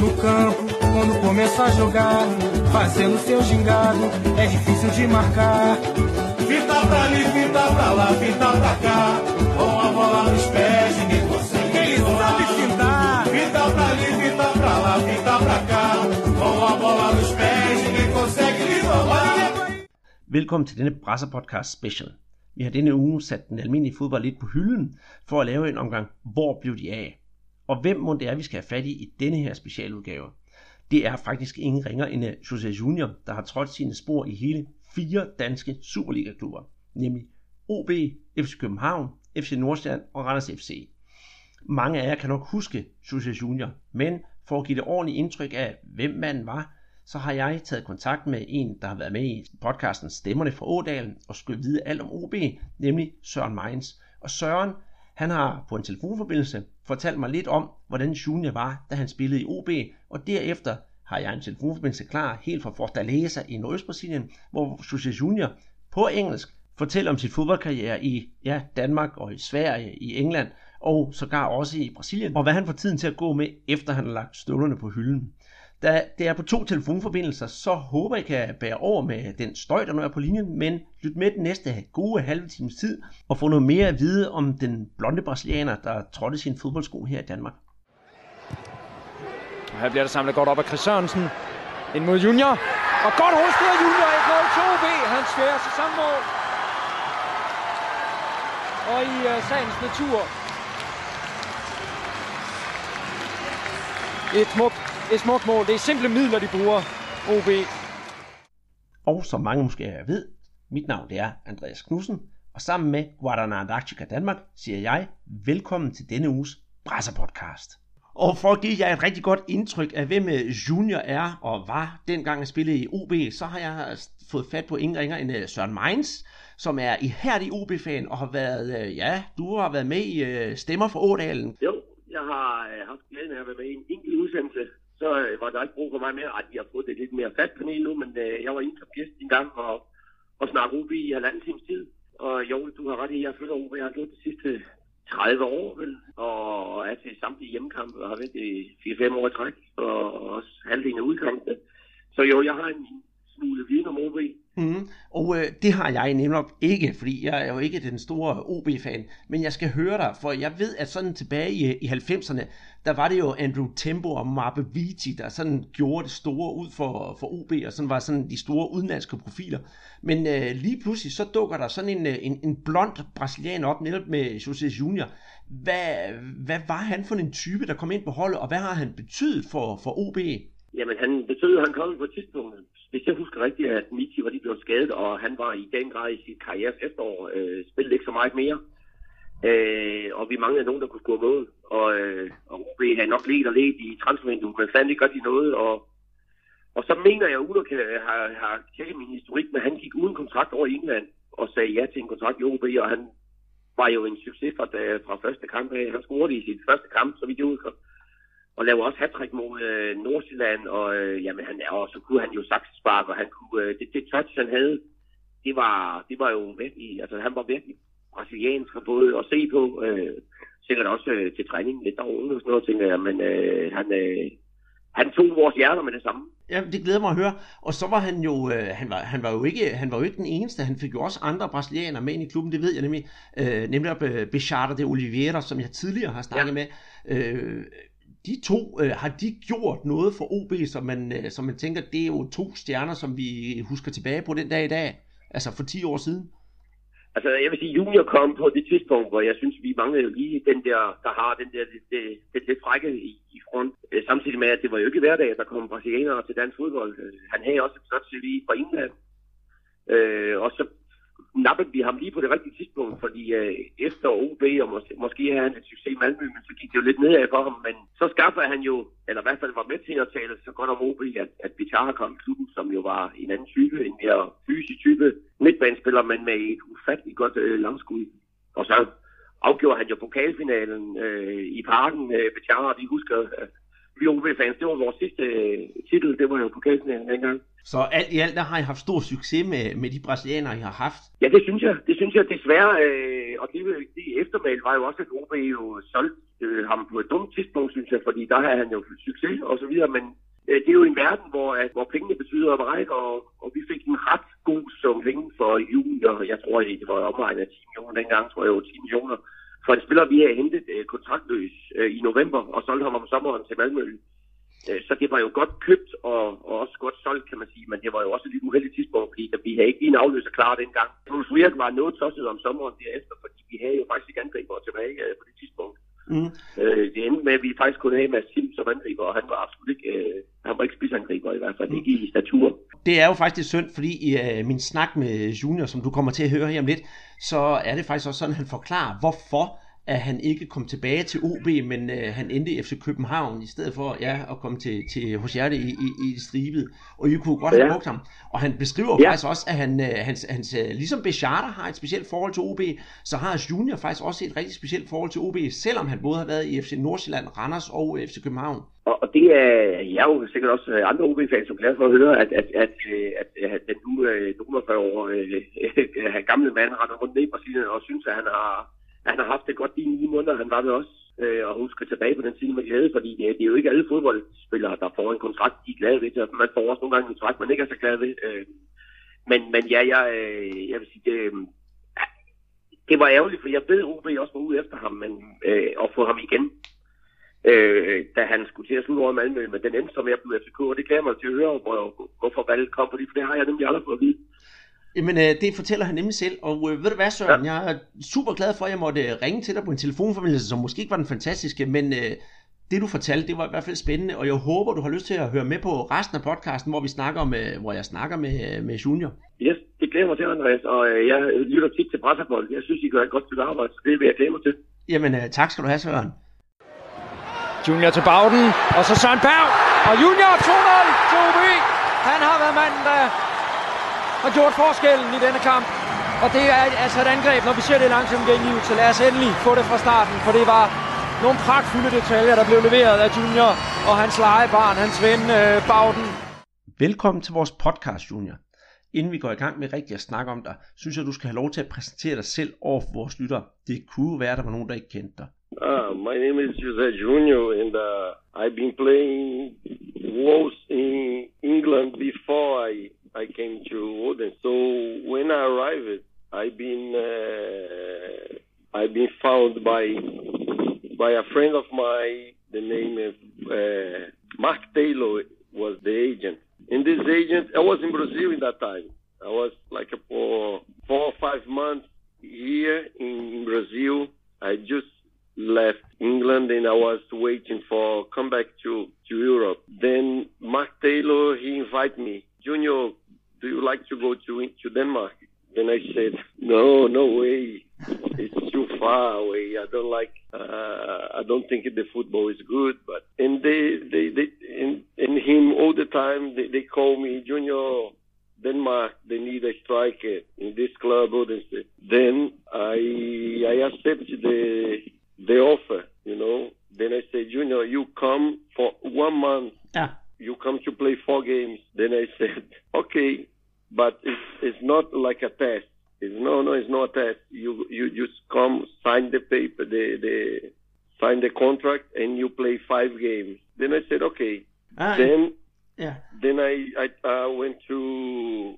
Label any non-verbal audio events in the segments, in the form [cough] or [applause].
No campo, quando começa a jogar, fazendo seu gingado, é difícil de marcar. Fita pra ali, fita pra lá, fita pra cá, com a bola nos pés, ninguém consegue. Ele sabe fintar. Fita pra ali, fita pra lá, fita pra cá, com a bola nos pés, ninguém consegue lhe roubar. Velkommen til denne Brasser-podcast special. Vi har denne uge sat den almindelige fodbold lidt på hylden for at lave en omgang Hvor blev de af? Og hvem må det er, vi skal have fat i i denne her specialudgave? Det er faktisk ingen ringer end øh, José Junior, der har trådt sine spor i hele fire danske Superliga-klubber, nemlig OB, FC København, FC Nordsjælland og Randers FC. Mange af jer kan nok huske José Junior, men for at give det ordentligt indtryk af, hvem manden var, så har jeg taget kontakt med en, der har været med i podcasten Stemmerne fra Ådalen og skulle vide alt om OB, nemlig Søren Meins. Og Søren, han har på en telefonforbindelse fortalte mig lidt om, hvordan Junior var, da han spillede i OB, og derefter har jeg en telefonforbindelse klar helt fra Fortaleza i Nordøstbrasilien, hvor José Junior på engelsk fortæller om sit fodboldkarriere i ja, Danmark og i Sverige, i England og sågar også i Brasilien, og hvad han får tiden til at gå med, efter han har lagt støvlerne på hylden. Da det er på to telefonforbindelser, så håber jeg kan bære over med den støj, der nu er på linjen, men lyt med den næste gode halve times tid og få noget mere at vide om den blonde brasilianer, der trådte sin fodboldsko her i Danmark. Og her bliver det samlet godt op af Chris Sørensen. Ind mod Junior. Og godt hovedskud Junior. 1-0-2B. Hans fjerde sæsonmål. Og i uh, sagens natur. Et smukt, et smukt mål. Det er simple midler, de bruger. OB. Og som mange måske ved, mit navn det er Andreas Knudsen, og sammen med Guadana Antarctica Danmark siger jeg velkommen til denne uges Brasser Podcast. Og for at give jer et rigtig godt indtryk af, hvem øh, Junior er og var dengang han spillede i OB, så har jeg fået fat på ingen ringer end øh, Søren Meins, som er ihærdig OB-fan og har været, øh, ja, du har været med i Stemmer for Ådalen. Jo, jeg har haft glæden af at være med i en enkelt udsendelse. Så øh, var der ikke brug for mig mere, at jeg har fået det lidt mere fat panel nu, men øh, jeg var inde som gæst en gang og, og snakke OB i halvanden times tid. Og jo, du har ret i, at jeg følger OB. Jeg har gjort det sidste 30 år, vel, og er til samtlige hjemmekampe og har været i 4-5 år i træk, og også halvdelen af udkampene. Så jo, jeg har en smule viden om OB. Mm, og øh, det har jeg nemlig ikke, fordi jeg er jo ikke den store OB-fan, men jeg skal høre dig, for jeg ved, at sådan tilbage i, i 90'erne, der var det jo Andrew Tempo og Marbe Viti, der sådan gjorde det store ud for, for OB, og sådan var sådan de store udenlandske profiler. Men øh, lige pludselig så dukker der sådan en, øh, en, en blond brasilianer op, netop med José Junior. Hvad, hvad var han for en type, der kom ind på holdet, og hvad har han betydet for, for OB? Jamen, han betød, at han kom på tidspunktet hvis jeg husker rigtigt, at Michi var lige blevet skadet, og han var i den grad i sit karrieres efterår, øh, spillede ikke så meget mere. Øh, og vi manglede nogen, der kunne score mål. Og, øh, og OB havde nok let og let i transfervinduet, men fandt ikke rigtig noget. Og, og så mener jeg, at Uno har, har tjekket min historik, men han gik uden kontrakt over i England og sagde ja til en kontrakt i OB, og han var jo en succes fra, fra første kamp. Han scorede i sit første kamp, så vidt jeg husker og laver også hat mod øh, Nordsjælland, og øh, jamen, han, og så kunne han jo saksespark, og han kunne, øh, det, det touch, han havde, det var, det var jo virkelig, altså han var virkelig brasiliansk og både at se på, øh, sikkert også øh, til træning lidt derovre og sådan noget, tænker jeg, men øh, han, øh, han tog vores hjerter med det samme. Ja, det glæder mig at høre. Og så var han jo, øh, han, var, han, var jo ikke, han var jo ikke den eneste. Han fik jo også andre brasilianere med ind i klubben, det ved jeg nemlig. Øh, nemlig øh, Bechata de Oliveira, som jeg tidligere har snakket ja. med. Øh, de to, øh, har de gjort noget for OB, som man, øh, som man tænker, det er jo to stjerner, som vi husker tilbage på den dag i dag, altså for 10 år siden? Altså, jeg vil sige, Junior kom på det tidspunkt, hvor jeg synes, vi manglede lige den der, der har den der det, det, det det frække i, i front. Øh, samtidig med, at det var jo ikke hverdag, at der kom brasilianere til dansk fodbold. Øh, han havde også et flot CV fra England. Øh, og så nappede vi ham lige på det rigtige tidspunkt, fordi øh, efter OB, og måske, måske havde han et succes i Malmø, men så gik det jo lidt nedad for ham. Men så skaffede han jo, eller i hvert fald var med til at tale så godt om OB, at, at Bichara kom i klubben, som jo var en anden type, en mere fysisk type midtbanespiller, men med et ufatteligt godt øh, langskud. Og så afgjorde han jo pokalfinalen øh, i parken øh, Bichara, vi husker, øh, vi OB-fans, det var vores sidste øh, titel, det var jo pokalturneringen dengang. Så alt i alt, der har I haft stor succes med, med de brasilianere, I har haft. Ja, det synes jeg. Det synes jeg desværre. Øh, og det, det eftermæl var jo også, at OB jo solgte øh, ham på et dumt tidspunkt, synes jeg, fordi der havde han jo succes og så videre, men øh, det er jo en verden, hvor, at, hvor pengene betyder meget, og, og vi fik en ret god sum penge for junior. Jeg tror, det var omregnet af 10 millioner dengang, tror jeg jo 10 millioner for en spiller, vi havde hentet øh, kontraktløs øh, i november og solgt ham om sommeren til Malmø. Øh, så det var jo godt købt og, og også godt solgt, kan man sige, men det var jo også et lidt uheldigt tidspunkt, fordi vi havde ikke lige en afløser klar dengang. Bruce Weird var noget tosset om sommeren derefter, fordi vi havde jo faktisk ikke angriber tilbage øh, på det tidspunkt. Mm. Øh, det endte med, at vi faktisk kunne have Mads Sim som angriber, og han var absolut ikke, øh, han var ikke spidsangriber i hvert fald, mm. ikke i statur. Det er jo faktisk synd, fordi i øh, min snak med Junior, som du kommer til at høre her om lidt, så er det faktisk også sådan, at han forklarer, hvorfor at han ikke kom tilbage til OB, men øh, han endte i FC København i stedet for ja, at komme til, til hos Hjerte i, i, i stribet. Og I kunne godt ja. have brugt ham. Og han beskriver ja. faktisk også, at han, øh, hans, hans, øh, ligesom Bechata har et specielt forhold til OB, så har Junior faktisk også et rigtig specielt forhold til OB, selvom han både har været i FC Nordsjælland, Randers og FC København. Og, og det er jeg er jo sikkert også andre OB-fans, som glad for at høre, at, at, at, at, at den nu øh, 45 år øh, gamle mand render rundt ned i Brasilien og synes, at han har han har haft det godt de ni måneder, han var med os. Øh, og husker tilbage på den tid med glæde, fordi det, det er jo ikke alle fodboldspillere, der får en kontrakt, de er glade ved. Man får også nogle gange en kontrakt, man ikke er så glad ved. Øh, men, men ja, jeg, øh, jeg vil sige, det, øh, det var ærgerligt, for jeg ved, at OB også var ude efter ham, men øh, at få ham igen. Øh, da han skulle til at slutte over Malmø, men den endte som jeg blev FCK, og det glæder mig til at høre, hvor, hvorfor valget kom, fordi for det har jeg nemlig aldrig fået at vide. Jamen, øh, det fortæller han nemlig selv, og øh, ved du hvad, Søren, ja. jeg er super glad for, at jeg måtte øh, ringe til dig på en telefonforbindelse, som måske ikke var den fantastiske, men øh, det du fortalte, det var i hvert fald spændende, og jeg håber, du har lyst til at høre med på resten af podcasten, hvor vi snakker med, hvor jeg snakker med, med Junior. Yes, det glæder mig til, Andreas, og jeg lytter tit til Brasserbold. Jeg synes, I gør et godt stykke arbejde, så det vil jeg glæde mig til. Jamen, øh, tak skal du have, Søren. Junior til Bauden, og så Søren Berg, og Junior 2-0 til Han har været manden, der har gjort forskellen i denne kamp. Og det er altså et angreb, når vi ser det langsomt så Lad os endelig få det fra starten, for det var nogle pragtfulde detaljer, der blev leveret af Junior og hans legebarn, hans ven øh, Bauden. Velkommen til vores podcast, Junior. Inden vi går i gang med rigtig at snakke om dig, synes jeg, du skal have lov til at præsentere dig selv over for vores lytter. Det kunne være, at der var nogen, der ikke kendte dig. Uh, my name is Jose Junior, and uh, I've been playing Wolves in England before I I came to Oden. So when I arrived, I've been uh, I've been found by by a friend of mine. The name of uh, Mark Taylor was the agent. And this agent, I was in Brazil in that time. I was like for four or five months here in Brazil. I just left England and I was waiting for come back to to Europe. Then Mark Taylor he invited me, Junior, do you like to go to to Denmark? Then I said, no, no way. It's too far away. I don't like. Uh, I don't think the football is good. But and they they they and, and him all the time they, they call me Junior. Denmark they need a striker in this club. Then I I accepted the the offer. You know. Then I said, Junior, you come for one month. You come to play four games. Then I said, [laughs] okay, but it's, it's not like a test. It's no, no, it's not a test. You you just come, sign the paper, the the sign the contract, and you play five games. Then I said, okay. Ah, then yeah. Then I I uh, went to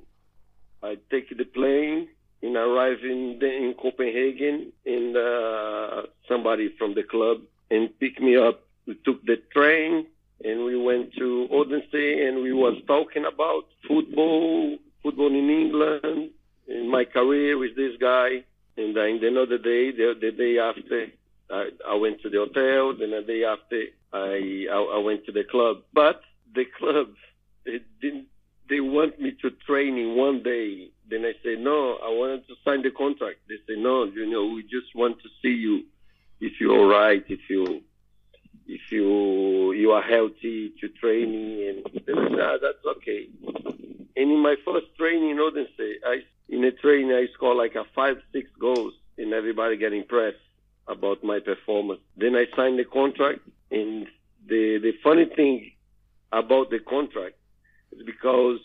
I take the plane and arrive in the, in Copenhagen, and uh, somebody from the club and pick me up. We took the train and we went to Odense and we was talking about football, football in England, in my career with this guy. And then another day, the, the day after, I, I went to the hotel. Then the day after, I, I, I went to the club. But the club, they didn't. They want me to train in one day. Then I say no. I wanted to sign the contract. They say no. You know, we just want to see you if you're all right. If you if you you are healthy to training and that's okay. And in my first training in Odense, I in a training I scored like a five six goals and everybody get impressed about my performance. Then I signed the contract and the the funny thing about the contract is because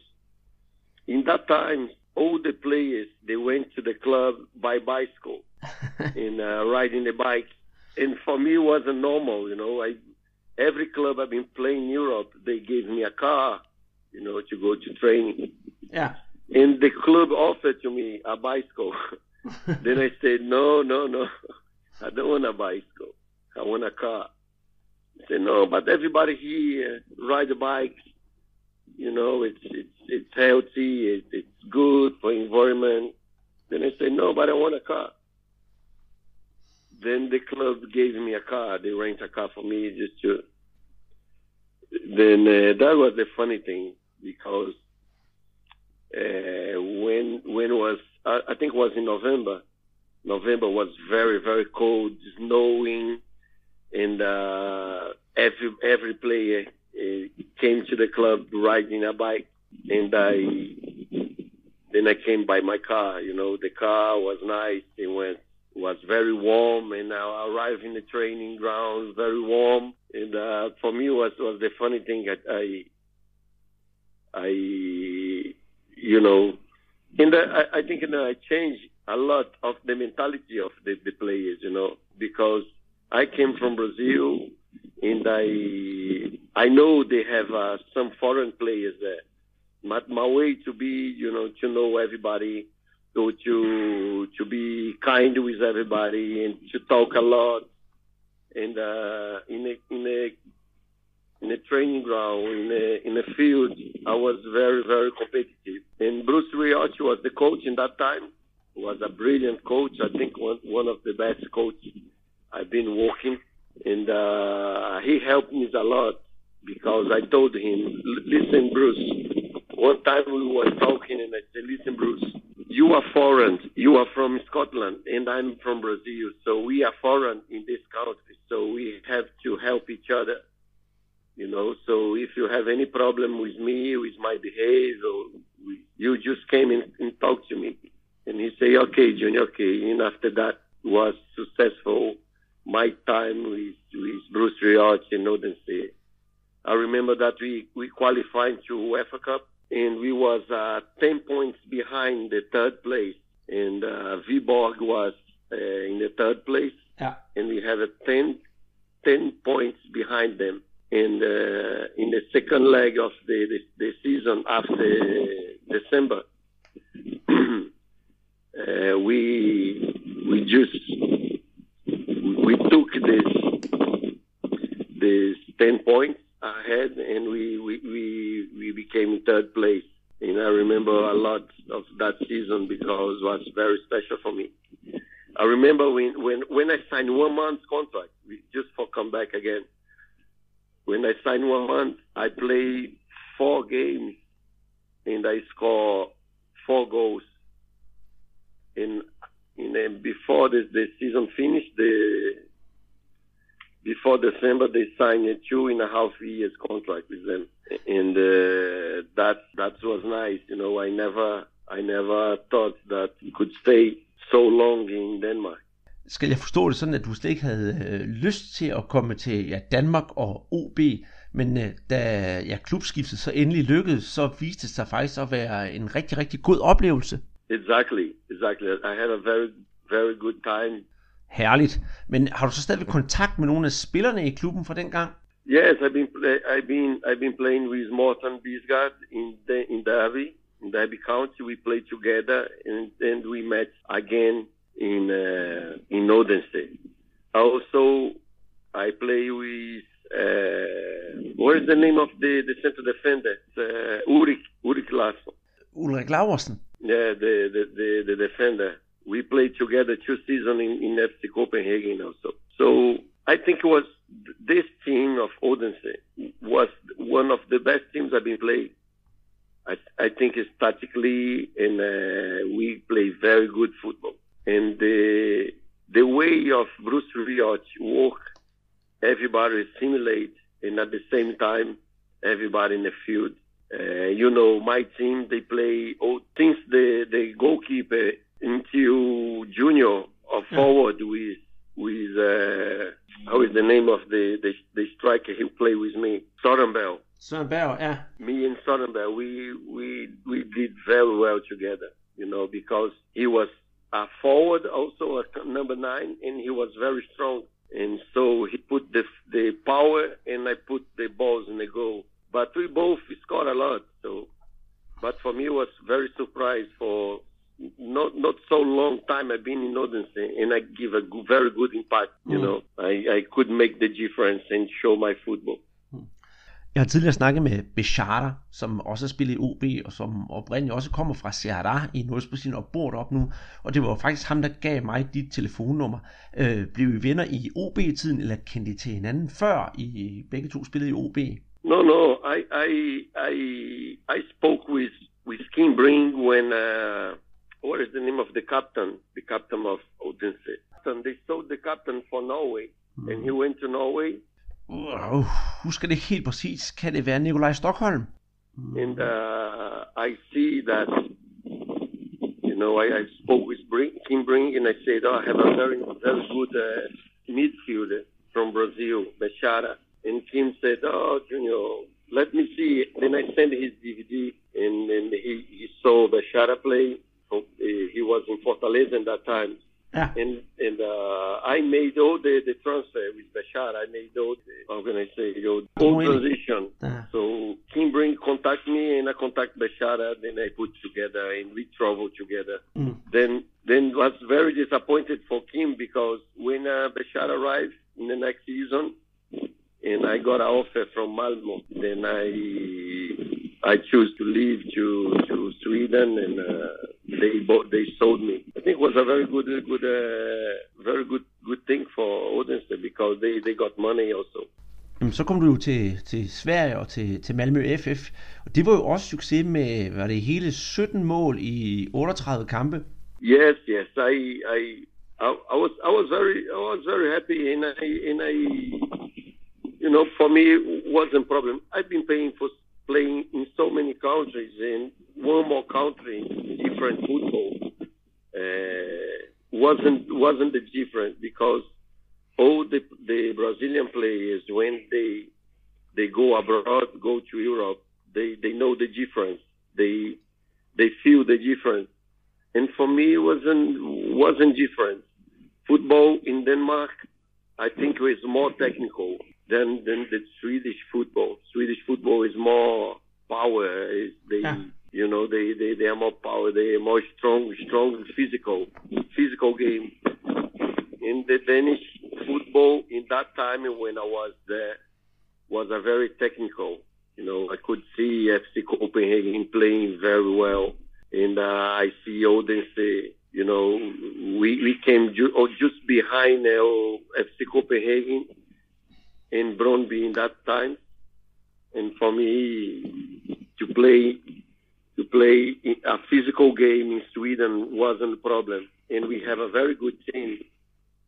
in that time all the players they went to the club by bicycle [laughs] and uh, riding the bike, and for me it wasn't normal. You know, I every club I've been playing in Europe they gave me a car, you know, to go to training. Ja. And the club offered to me a bicycle. [laughs] then I said, no, no, no, I don't want a bicycle. I want a car. I said, no, but everybody here ride a bike. You know, it's it's it's healthy. It's, it's good for environment. Then I said, no, but I want a car. Then the club gave me a car. They rent a car for me just to. Then uh, that was the funny thing because uh, when when was I, I think it was in November. November was very very cold, snowing, and uh, every every player uh, came to the club riding a bike, and I then I came by my car. You know, the car was nice. It went was very warm, and I arrived in the training ground very warm. And uh, for me, was was the funny thing that I I you know, the I, I think you know, I changed a lot of the mentality of the, the players, you know, because I came from Brazil and I I know they have uh, some foreign players there. My, my way to be, you know, to know everybody, to to to be kind with everybody and to talk a lot. And uh, in a in a in a training ground, in a in a field, I was very very competitive. And Bruce Rioch was the coach in that time. Was a brilliant coach. I think one one of the best coaches I've been working, and uh, he helped me a lot because I told him, "Listen, Bruce." One time we were talking, and I said, "Listen, Bruce, you are foreign. You are from Scotland, and I'm from Brazil. So we are foreign in this country. So we have to help each other." you know. So if you have any problem with me, with my behavior, you just came in and talk to me. And he say, okay, Junior, okay. And after that was successful. My time with, with Bruce Rioch and Odense. I remember that we, we qualified to UEFA Cup and we was uh, 10 points behind the third place. And uh, Viborg was uh, in the third place. Ja. And we have a 10, 10 points behind them in the in the second leg of the the, the season after December. [clears throat] uh, we we just we took this this ten points ahead and we we we, we became third place. And I remember a lot of that season because it was very special for me. I remember when when when I signed one month contract just for come back again when I signed one month, I played four games and I scored four goals. And, and then before the, the season finished, the before December they signed a two and a half years contract with them, and uh, that that was nice. You know, I never I never thought that I could stay so long in Denmark. Skal jeg forstå det sådan, at du slet ikke havde øh, lyst til at komme til ja, Danmark og OB, men øh, da ja, klubskiftet så endelig lykkedes, så viste det sig faktisk at være en rigtig, rigtig god oplevelse. Exactly, exactly. I had a very, very good time. Herligt. Men har du så stadig kontakt med nogle af spillerne i klubben fra den gang? Yes, I've been play, I've been I've been playing with Morten Bisgaard in the, in Derby, in Derby County. We played together, and then we met again in uh, in Odense. Also, I play with uh, what is the name of the the center defender? Uh, Ulrik Ulrik Larsson. Ulrik Laversen? Yeah, the, the the the defender. We played together two seasons in, in FC Copenhagen also. So I think it was this team of Odense was one of the best teams I've been playing. I, I think it's tactically and uh, we play very good football. And the the way of Bruce Rioch work, everybody simulate, and at the same time, everybody in the field. Uh, you know, my team they play oh, since the the goalkeeper into junior or forward with with uh, how is the name of the the, the striker who play with me, Sorenbell. Søren yeah. Me and Sorenbell, we we we did very well together. You know, because he was a forward, also a number nine, and he was very strong. And so he put the the power, and I put the balls in the goal. But we both scored a lot. So, but for me, it was very surprised for not not so long time I've been in Odense, and I give a go- very good impact. You Mm. know, I I could make the difference and show my football. Jeg har tidligere snakket med Bechata, som også har spillet i OB, og som oprindeligt også kommer fra Ceará i Nordøstbrasilien og bor deroppe nu. Og det var faktisk ham, der gav mig dit telefonnummer. Øh, blev I venner i OB-tiden, eller kendte I til hinanden før I begge to spillede i OB? No, no, I I I I spoke with with Kim Bring when uh, what is the name of the captain? The captain of Odense. And they sold the captain for Norway, and he went to Norway. Uh, husker det ikke helt præcis. Kan det være Nikolaj Stockholm? and uh, I see that you know I, I spoke with Brink, Kim Brink and I said, oh, I have a very very good uh, midfielder from Brazil, Bechara. And Kim said, oh, Junior, let me see. Then I sent his DVD and, and he, he saw Bechara play. Was in Fortaleza at that time. Ja. And and uh, I made all the, the transfer with Bashar. I made all the, how can I say, you know, all transition. Yeah. So Kim Brink contact me and I contact Bashara. Then I put together and we travel together. Mm. Then then was very disappointed for Kim because when uh, Bashar arrived in the next season, and I got an offer from Malmo, then I I choose to leave to to Sweden, and uh, they bought, they sold me. I think it was a very good good uh, very good good thing for Odense because they they got money also. Jamen, så kom du jo til, til Sverige og til, til Malmø FF. Og det var jo også succes med, var det hele 17 mål i 38 kampe. Yes, yes. I, I, I, I was, I was very, I was very happy, and I, and I, you know, for me it wasn't problem. I've been paying for playing in so many countries, and one more country, different football, uh, wasn't wasn't the difference because all the the Brazilian players when they they go abroad, go to Europe, they they know the difference. They they feel the difference and for me it wasn't wasn't different. Football in Denmark, I think, was more technical than than the Swedish football. Swedish football is more power. Is they Yeah. you know they, they they are more power. They are more strong, strong physical physical game. In the Danish football in that time when I was there was a very technical. You know, I could see FC Copenhagen playing very well, and uh, I see Odense. You know, we we came ju- oh, just behind uh, FC Copenhagen and Brøndby in that time, and for me to play to play a physical game in Sweden wasn't a problem, and we have a very good team,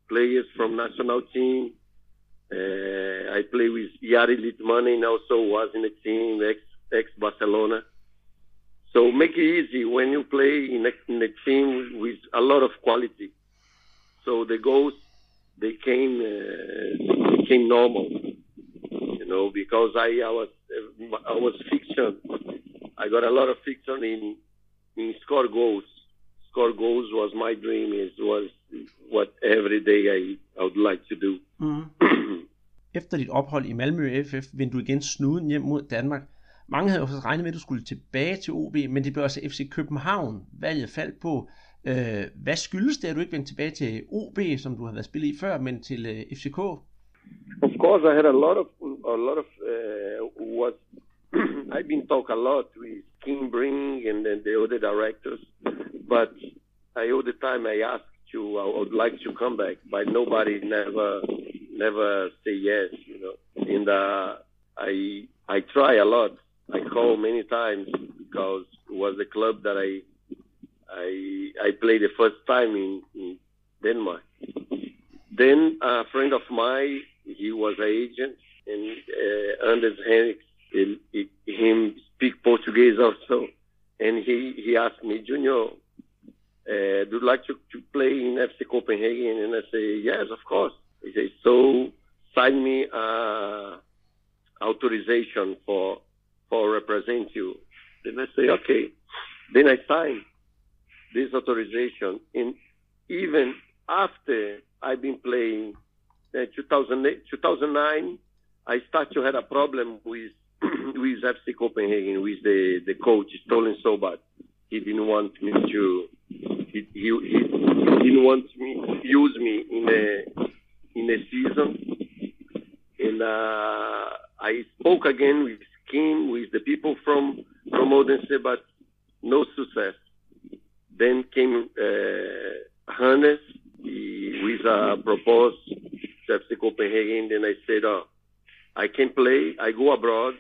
players from national team, uh, I play with Jari Litmanen, also was in the team, ex ex Barcelona. So make it easy when you play in a, in a team with a lot of quality. So the goals they came uh, became normal, you know, because I, I was I was fiction. I got a lot of fiction in in score goals. Score goals was my dream. Is was what every day I I would like to do. Mm. [clears throat] Efter dit ophold i Malmø FF vendte du igen snuden hjem mod Danmark. Mange havde jo regnet med, at du skulle tilbage til OB, men det blev altså FC København, valget faldt på. Øh, hvad skyldes det, at du ikke vendte tilbage til OB, som du har været spillet i før, men til øh, FCK? Of course, I had a lot of a lot of uh, what [clears throat] I've been talk a lot with Kim Brink and then the other directors, but I all the time I asked to I would like to come back, but nobody never never say yes, you know. And uh, I I try a lot. I call many times because it was the club that I I I played the first time in, in Denmark. Then a friend of mine, he was an agent, and uh, Anders Henrik, he- him speak Portuguese also, and he he asked me, Junior, uh, do you like to, to play in FC Copenhagen? And I say, yes, of course. He says, so sign me uh, authorization for for represent you. Then I say, okay. Then I sign this authorization. And even after I've been playing 2008, 2009, I start to have a problem with [clears throat] with FC Copenhagen, with the, the coach, Ståle Solbakken. He didn't want me to, he, he, he, didn't want me use me in a, in a season. And uh, I spoke again with Kim, with the people from, from Odense, but no success. Then came uh, Randers with a proposal FC Copenhagen. Then I said, oh, I can play. I go abroad.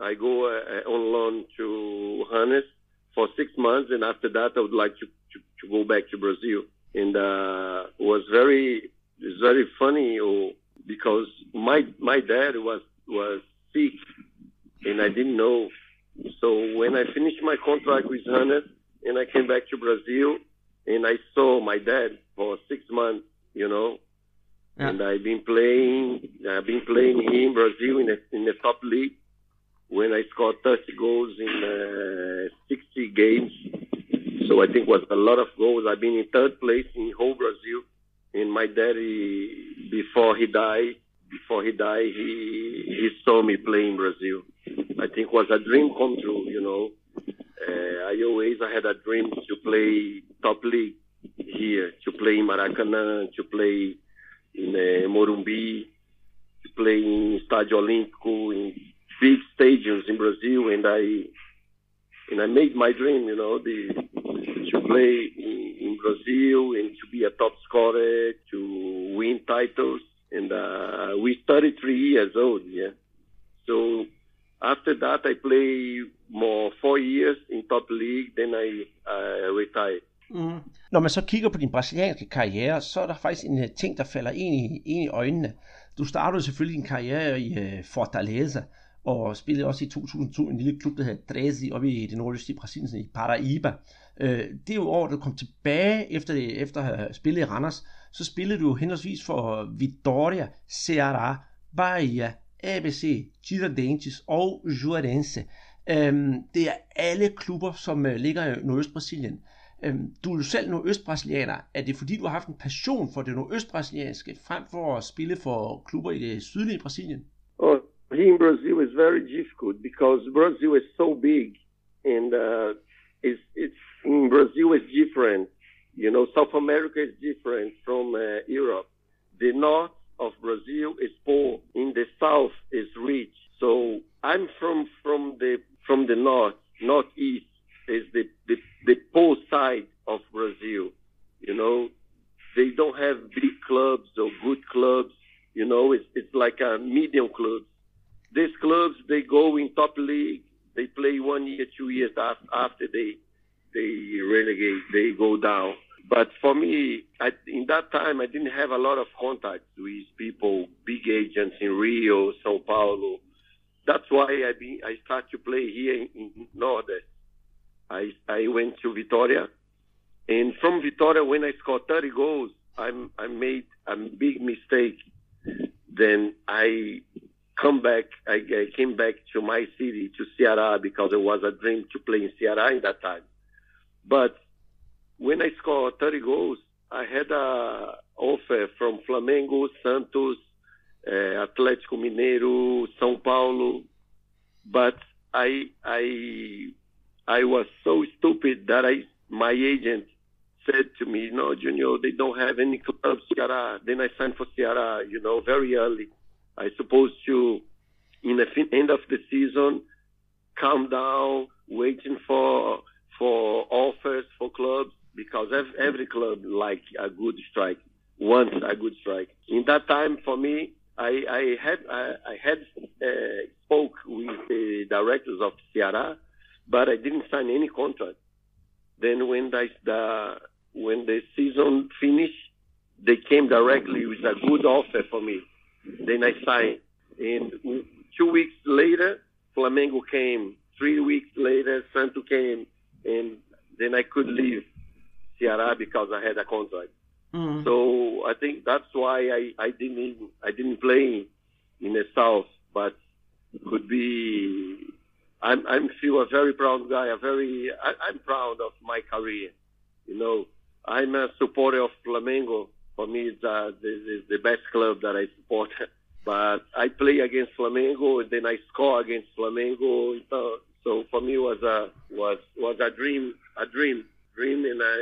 I go uh, on loan to Randers for six months, and after that, I would like to, to, to go back to Brazil. And uh, was very it's very funny oh, because my my dad was was sick, and I didn't know. So when I finished my contract with Randers, and I came back to Brazil, and I saw my dad for six months, you know, yeah. and I've been playing. I've been playing here in Brazil in the in the top league when I scored 30 goals in uh, 60 games. So I think was a lot of goals. I've been in third place in whole Brazil. And my daddy, before he died, before he died, he he saw me play in Brazil. I think was a dream come true. You know, uh, I always I had a dream to play top league here, to play in Maracanã, to play in uh, Morumbi, to play in Estádio Olímpico, in big stadiums in Brazil, and I and I made my dream, you know, the to play in, in Brazil and to be a top scorer, to win titles, and uh, we started three years old, yeah. So after that, I play more four years in top league, then I uh, retired. Mm. Når man så kigger på din brasilianske karriere, så er der faktisk en øh, ting, der falder ind i, ind i øjnene. Du startede selvfølgelig din karriere i uh, Fortaleza, og spillede også i 2002 en lille klub, der hedder Dresi, oppe i det nordøstlige Brasilien, i Paraíba. Øh, det er jo år, du kom tilbage efter, det, efter at have spillet i Randers, så spillede du henholdsvis for Vitória, Ceará, Bahia, ABC, Tiradentes og Juarense. Øhm, det er alle klubber, som øh, ligger i Nordøst-Brasilien. Du er jo selv nordøstbrasilianer. Er det fordi, du har haft en passion for det nordøstbrasilianske, frem for at spille for klubber i det sydlige Brasilien? Oh, in Brazil is very difficult because Brazil is so big and uh, it's, it's in Brazil is different. You know, South America is different from uh, Europe. The north of Brazil is poor. In the south is rich. So I'm from from the from the north, northeast is the the, the poor side of Brazil. You know, they don't have big clubs or good clubs. You know, it's it's like a medium clubs these clubs they go in top league. They play one year, two years after they they relegate, they go down. But for me, I, in that time, I didn't have a lot of contacts with people, big agents in Rio, Sao Paulo. That's why I be, I start to play here in, in. I I went to Vitoria, and from Vitoria, when I scored 30 goals, I I made a big mistake. Then I come back. I, I came back to my city, to Ceará, because it was a dream to play in Ceará in that time. But when I scored 30 goals, I had a offer from Flamengo, Santos, uh, Atlético Mineiro, São Paulo, but I I I was so stupid that I my agent said to me, "No, Junior, they don't have any clubs Ceará." Then I signed for Ceará, you know, very early. I supposed to, in the fin- end of the season, calm down, waiting for for offers for clubs because every club like a good strike, wants a good strike. In that time, for me, I, I had I, I had uh, spoke with the directors of Ceará, but I didn't sign any contract. Then when the, the when the season finished, they came directly with a good offer for me. Then I signed. And two weeks later, Flamengo came. Three weeks later, Santo came, and then I could leave. Ceará because I had a contract. Mm. So I think that's why I, I didn't I didn't play in the south, but could be I'm I'm a very proud guy. A very I, I'm proud of my career. You know, I'm a supporter of Flamengo. For me, it's uh, the, the best club that I support. [laughs] but I play against Flamengo, and then I score against Flamengo. So, so for me, was a was was a dream, a dream, dream, and I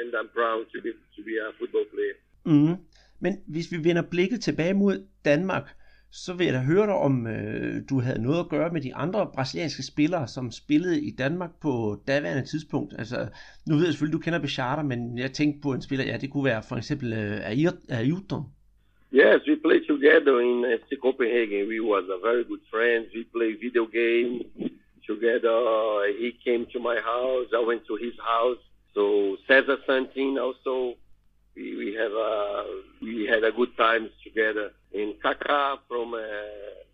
and I'm proud to be to be a football player. Mm. Men hvis vi vender blikket tilbage mod Danmark, så vil jeg da høre dig, om øh, du havde noget at gøre med de andre brasilianske spillere, som spillede i Danmark på daværende tidspunkt. Altså, nu ved jeg selvfølgelig, du kender Bechata, men jeg tænkte på en spiller, ja, det kunne være for eksempel øh, Ayrton. Yes, we played together in FC Copenhagen. We was a very good friends. We played video games together. He came to my house. I went to his house. So Cesar Santin also we, we have a we had a good times together. And Kaká from uh,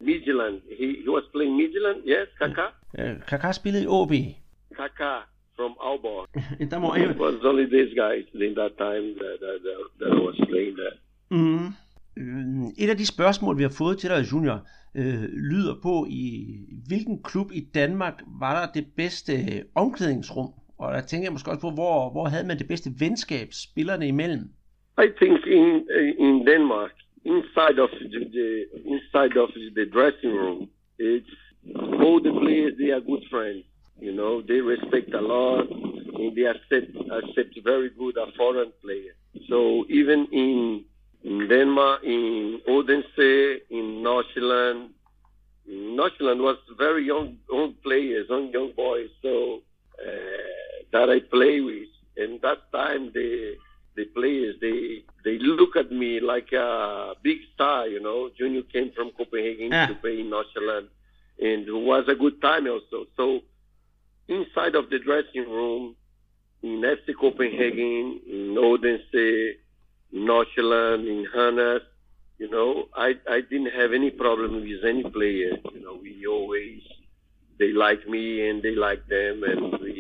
Midland, he, he was playing Midland, yes, Kaká. Uh, Kaká spillede i OB. Kaká from Aalborg. [laughs] Der må. It was only these guys in that time that, that, that, that was playing there. Mm. Et af de spørgsmål, vi har fået til dig, Junior, øh, lyder på, i hvilken klub i Danmark var der det bedste omklædningsrum? Og der tænker jeg måske også på, hvor, hvor havde man det bedste venskab spillerne imellem? I think in in Denmark, inside of the, the inside of the dressing room, it's all the players they are good friends. You know, they respect a lot and they accept accept very good a foreign player. So even in in Denmark, in Odense, in Nordsjælland, Nordsjælland was very young young players, young young boys. So Uh, that I play with, and that time they the players they they look at me like a big star you know. Junior came from copenhagen Yeah. to play in Nordsjælland and it was a good time also. So inside of the dressing room in FC Copenhagen in Odense in Nordsjælland in Randers you know I I didn't have any problem with any player you know. We always they like me and they like them and we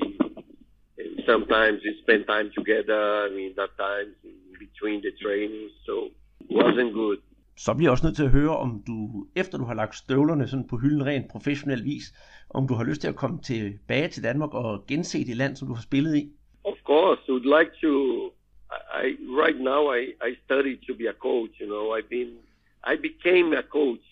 and sometimes we spend time together. I mean, that times in between the trainings, so it wasn't good. Så bliver jeg også nødt til at høre, om du, efter du har lagt støvlerne sådan på hylden rent professionel vis, om du har lyst til at komme tilbage til Danmark og gense det land, som du har spillet i. Of course, I would like to. I, right now I I studied to be a coach. You know, I've been I became a coach.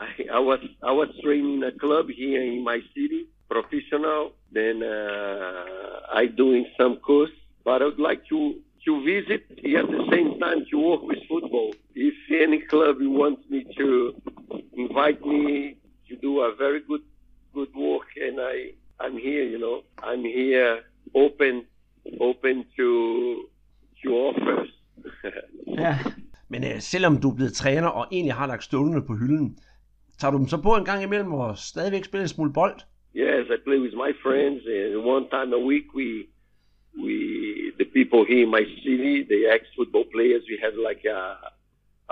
I, [laughs] I was I was training a club here in my city, professional. Then uh, I doing some course, but I would like to to visit at the same time to work with football. If any club wants me to invite me to do a very good good work, and I I'm here. You know, I'm here open open to to offers. [laughs] Ja. Men øh, selvom du er blevet træner og egentlig har lagt støvlerne på hylden, tager du dem så på en gang imellem og stadigvæk spiller en smule bold? Yes, I play with my friends, and one time a week we we the people here in my city, the ex-football players, we have like a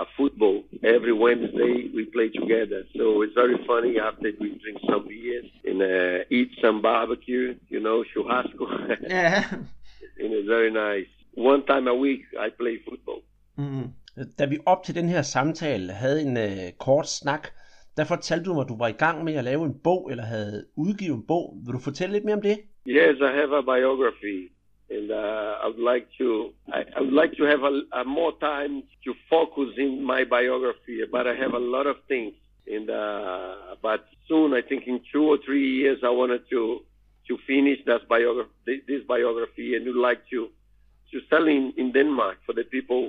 a football every Wednesday. We play together, so it's very funny. After we drink some beers and uh, eat some barbecue, you know, churrasco, [laughs] Ja. and it's very nice. One time a week, I play football. Mm. Da vi op til den her samtale havde en øh, kort snak, der fortalte du mig, at du var i gang med at lave en bog, eller havde udgivet en bog. Vil du fortælle lidt mere om det? Yes, I have a biography, and uh, I would like to. I, I would like to have a, a more time to focus in my biography, but I have a lot of things. And uh, but soon, I think in two or three years, I wanted to to finish that biography, this biography, and would like to to sell in, in Denmark for the people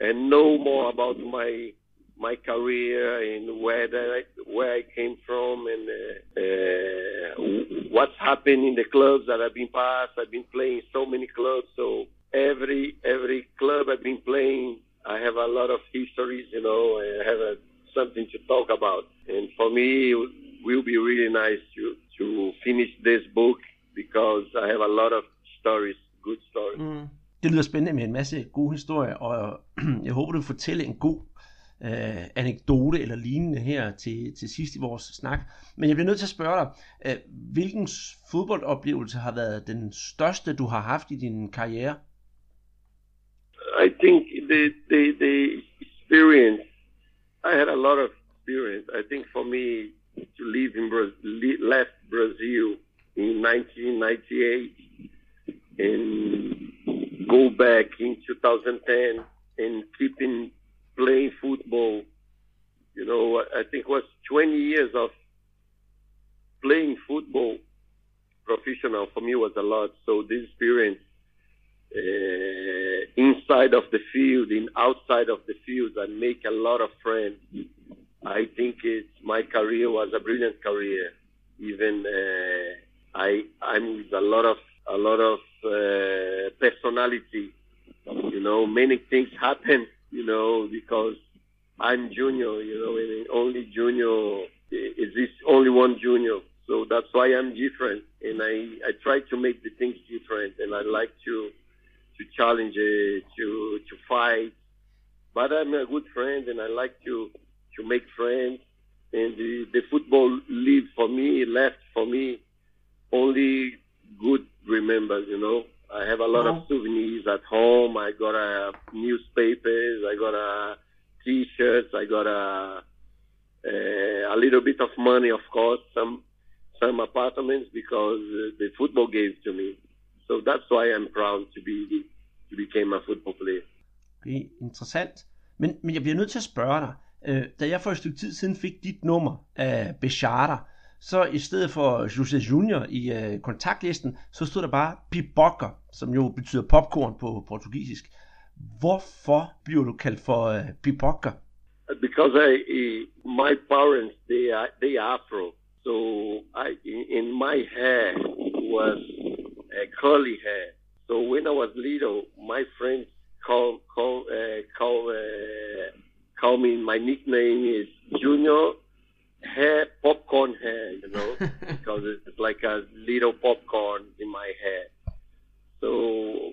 and know more about my my career and where I, where I came from and uh, uh, what's happened in the clubs that I've been past. I've been playing so many clubs, so every every club I've been playing, I have a lot of histories. You know, I have a, something to talk about, and for me, it will be really nice to to finish this book because I have a lot of stories, good stories. Mm. Det lyder spændende med en masse gode historier, og [clears throat] jeg håber, du vil fortælle en god øh, anekdote eller lignende her til, til sidst i vores snak. Men jeg bliver nødt til at spørge dig, øh, hvilken fodboldoplevelse har været den største, du har haft i din karriere? I think the, the, the experience, I had a lot of experience. I think for me to live in Brazil, left Brazil in 1998 and go back in 2010 and keeping playing football. You know, I think was 20 years of playing football professional for me was a lot. So this experience uh, inside of the field, in outside of the field, I make a lot of friends. I think it's my career was a brilliant career. Even uh, I, I'm with a lot of a lot of uh, personality. You know, many things happen. You know, because I'm junior. You know, and only junior is this only one junior. So that's why I'm different, and I I try to make the things different, and I like to to challenge it, to to fight. But I'm a good friend, and I like to to make friends. And the, the football live for me, left for me, only good remembers, you know. I have a lot of souvenirs at home. I got a newspapers. I got a t-shirts. I got a, a, a little bit of money, of course, some some apartments because uh, the football gave to me. So that's why I'm proud to be to become a football player. Er interessant. Men, men jeg bliver nødt til at spørge dig, øh, da jeg for et stykke tid siden fik dit nummer af Bechara, så i stedet for José Junior i øh, kontaktlisten, så stod der bare Pipoca, som jo betyder popcorn på portugisisk. Hvorfor bliver du kaldt for øh, Pipoca? Because I, my parents, they are, they are Afro. So I, in my hair was a curly hair. So when I was little, my friends call call uh, call uh, call me. My nickname is Junior hair, popcorn hair, you know, [laughs] because it's like a little popcorn in my hair. So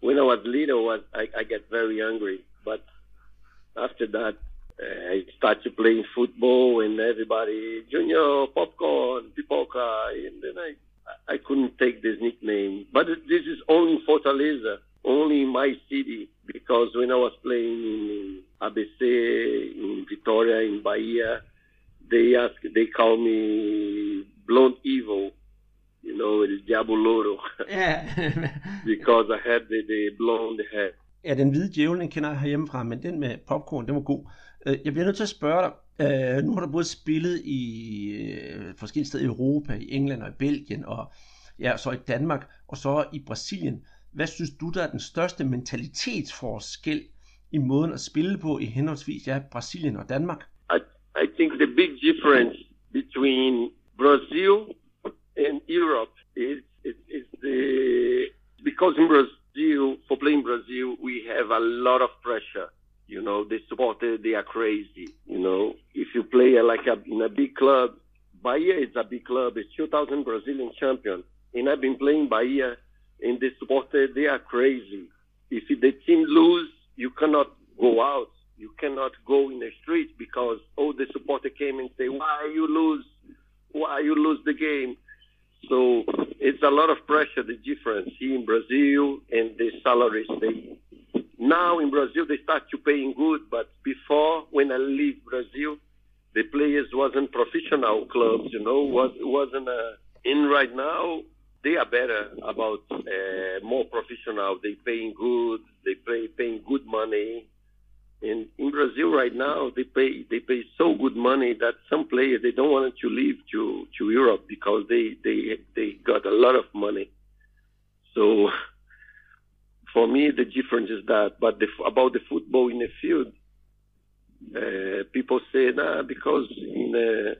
when I was little, I, I get very hungry. But after that, uh, I started playing football, and everybody, Junior, popcorn, pipoca, and then I, I couldn't take this nickname. But this is only in Fortaleza, only in my city, because when I was playing in ABC, in Vitoria, in Bahia, they ask, they call me blonde evil, you know, el diablo loro, [laughs] because I had the, the blonde hair. Ja, den hvide djævel, den kender jeg herhjemmefra, men den med popcorn, den var god. Jeg bliver nødt til at spørge dig, uh, nu har du både spillet i uh, forskellige steder i Europa, i England og i Belgien, og ja, så i Danmark, og så i Brasilien. Hvad synes du, der er den største mentalitetsforskel i måden at spille på i henholdsvis ja, Brasilien og Danmark? I think the big difference between Brazil and Europe is, is, is the because in Brazil for playing Brazil we have a lot of pressure. You know, the supporters they are crazy. You know, if you play like a, in a big club, Bahia is a big club. It's 2000 Brazilian champion, and I've been playing Bahia, and the supporters they are crazy. If the team lose, you cannot go out you cannot go in the street because all the supporter came and say, "Why you lose? Why you lose the game?" So it's a lot of pressure. The difference here in Brazil and the salaries. They now in Brazil they start to paying good, but before when I leave Brazil, the players wasn't professional clubs. You know, was wasn't a, in right now they are better about uh, more professional. They paying good. They pay paying good money. In Brazil right now, they pay they pay so good money that some players they don't want to leave to to Europe because they they they got a lot of money. So for me, the difference is that. But the, about the football in the field, uh, people say nah because in uh,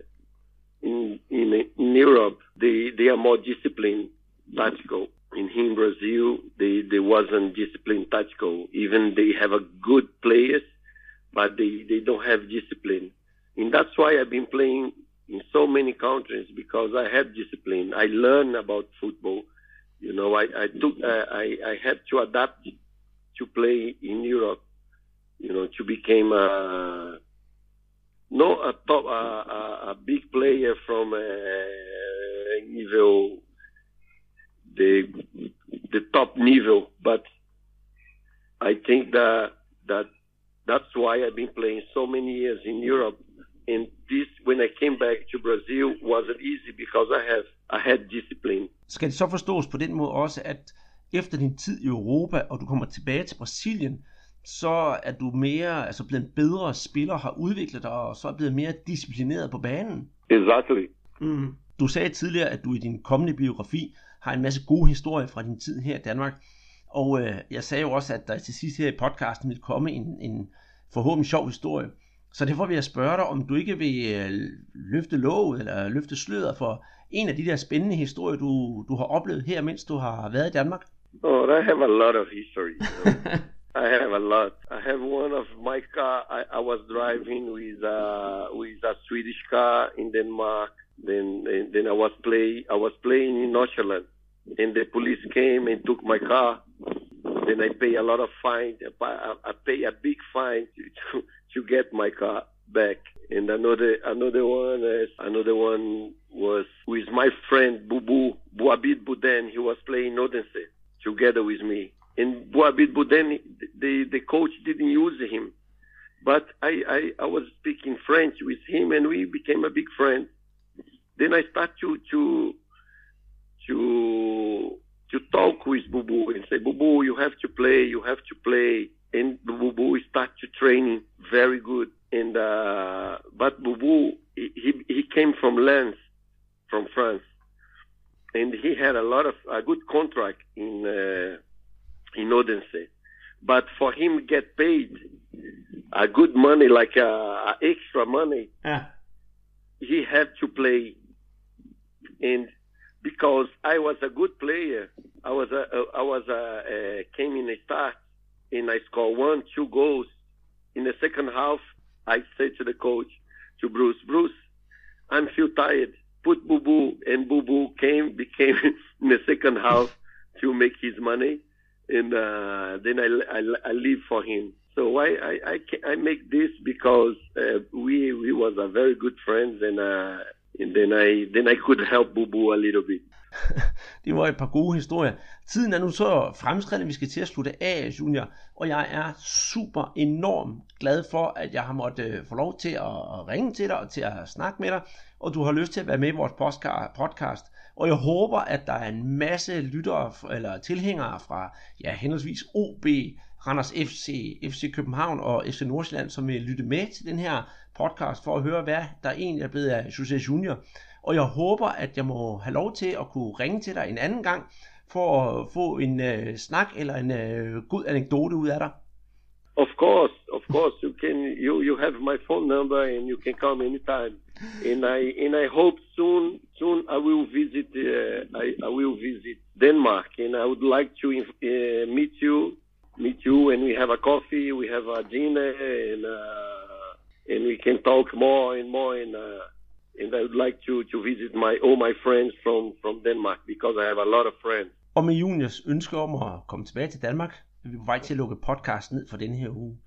in in in Europe they they are more disciplined, tactical. In here in Brazil, they they wasn't disciplined, tactical. Even they have a good players but they, they don't have discipline. And that's why I've been playing in so many countries because I have discipline. I learn about football. You know, I, I took, I, I had to adapt to play in Europe. you know, to become a no a top a, a, a big player from uh, level the the top level, but I think that that that's why I've been playing so many years in Europe. And this, when I came back to Brazil, wasn't easy because I have I had discipline. Skal det så forstås på den måde også, at efter din tid i Europa, og du kommer tilbage til Brasilien, så er du mere, altså blevet en bedre spiller, har udviklet dig, og så er blevet mere disciplineret på banen. Exactly. Mm. Du sagde tidligere, at du i din kommende biografi har en masse gode historier fra din tid her i Danmark. Og øh, jeg sagde jo også, at der til sidst her i podcasten vil komme en, en forhåbentlig sjov historie. Så derfor vil jeg spørge dig, om du ikke vil øh, løfte låget eller løfte sløret for en af de der spændende historier, du, du har oplevet her, mens du har været i Danmark? Oh, I have a lot of history. You know? [laughs] I have a lot. I have one of my car. I, I was driving with a with a Swedish car in Denmark. Then then I was play. I was playing in Nordsjælland, and the police came and took my car. Then I pay a lot of fine. I, pay a big fine to, [laughs] to to get my car back. And another another one is another one was with my friend Bubu Buabid Buden. He was playing Odense together with me. And Boabit Buden, the the coach didn't use him, but I, I I was speaking French with him, and we became a big friend. Then I start to to to to talk with Bubu and say, Bubu, you have to play, you have to play. And Bubu start to training very good. And uh, but Bubu he he came from Lens, from France, and he had a lot of a good contract in uh, in Odense. But for him get paid a good money, like uh, extra money, Ja. he had to play. And because I was a good player, I was a, I was a, came in a start and I scored one, two goals. In the second half, I said to the coach, to Bruce, Bruce, I'm feel tired. Put Boo Boo, and Boo Boo came, became [laughs] in the second half to make his money, and uh, then I, I, I leave for him. So I I, I, I make this because uh, we we was a very good friends, and uh, and then I then I could help Bubu a little bit. Det var et par gode historier. Tiden er nu så fremskreden, vi skal til at slutte af, Junior. Og jeg er super enormt glad for, at jeg har måttet øh, få lov til at ringe til dig og til at snakke med dig. Og du har lyst til at være med i vores podcast. Og jeg håber, at der er en masse lyttere eller tilhængere fra ja, henholdsvis OB, Randers FC, FC København og FC Nordsjælland, som vil lytte med til den her podcast for at høre, hvad der egentlig er blevet af José Junior. Og jeg håber, at jeg må have lov til at kunne ringe til dig en anden gang, for at få en uh, snak eller en uh, god anekdote ud af dig. Of course, of course, you can you you have my phone number and you can come anytime. And I and I hope soon soon I will visit uh, I I will visit Denmark and I would like to uh, meet you meet you and we have a coffee, we have a dinner and uh, and we can talk more and more and uh, and I would like to to visit my all my friends from from Denmark because I have a lot of friends. Og med Juniors ønske om at komme tilbage til Danmark, er vi på vej til at lukke podcast ned for denne her uge.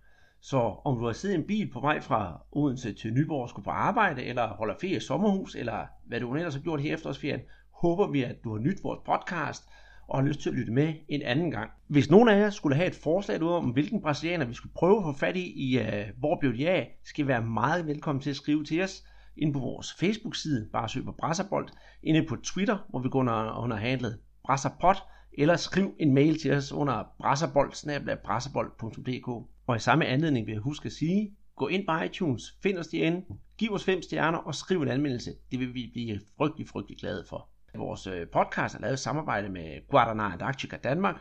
Så om du har siddet i en bil på vej fra Odense til Nyborg og skulle på arbejde, eller holder ferie i sommerhus, eller hvad du ellers har gjort her efterårsferien, håber vi, at du har nydt vores podcast og har lyst til at lytte med en anden gang. Hvis nogen af jer skulle have et forslag ud om, hvilken brasilianer vi skulle prøve at få fat i, i uh, hvor blev de af, skal I være meget velkommen til at skrive til os inde på vores Facebook-side, bare søg på Brasserbold, inde på Twitter, hvor vi går under, under handlet Brasserpot, eller skriv en mail til os under brasserbold.dk. Og i samme anledning vil jeg huske at sige, gå ind på iTunes, find os derinde, giv os fem stjerner og skriv en anmeldelse. Det vil vi blive frygtelig, frygtelig glade for. Vores øh, podcast er lavet i samarbejde med Guadana Antarctica Danmark,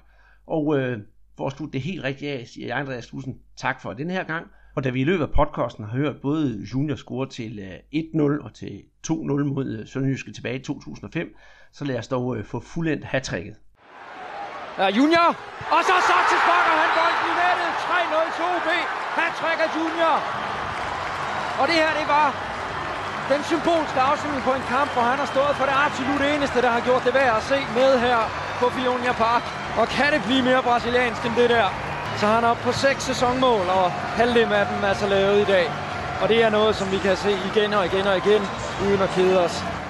og øh, for at slutte det helt rigtigt af, siger jeg, Andreas Husen, tak for den her gang. Og da vi i løbet af podcasten har hørt både Junior score til øh, 1-0 og til 2-0 mod øh, Sønderjyske tilbage i 2005, så lad os dog få fuldendt hattricket. Ja, Junior. Og så Sanchez sparker han bolden i nettet. 3-0 til OB. Han trækker Junior. Og det her, det var den symbolske afslutning på en kamp, hvor han har stået for det absolut eneste, der har gjort det værd at se med her på Fionia Park. Og kan det blive mere brasiliansk end det der? så har han op på seks sæsonmål, og halvdelen af dem er så lavet i dag. Og det er noget, som vi kan se igen og igen og igen, uden at kede os.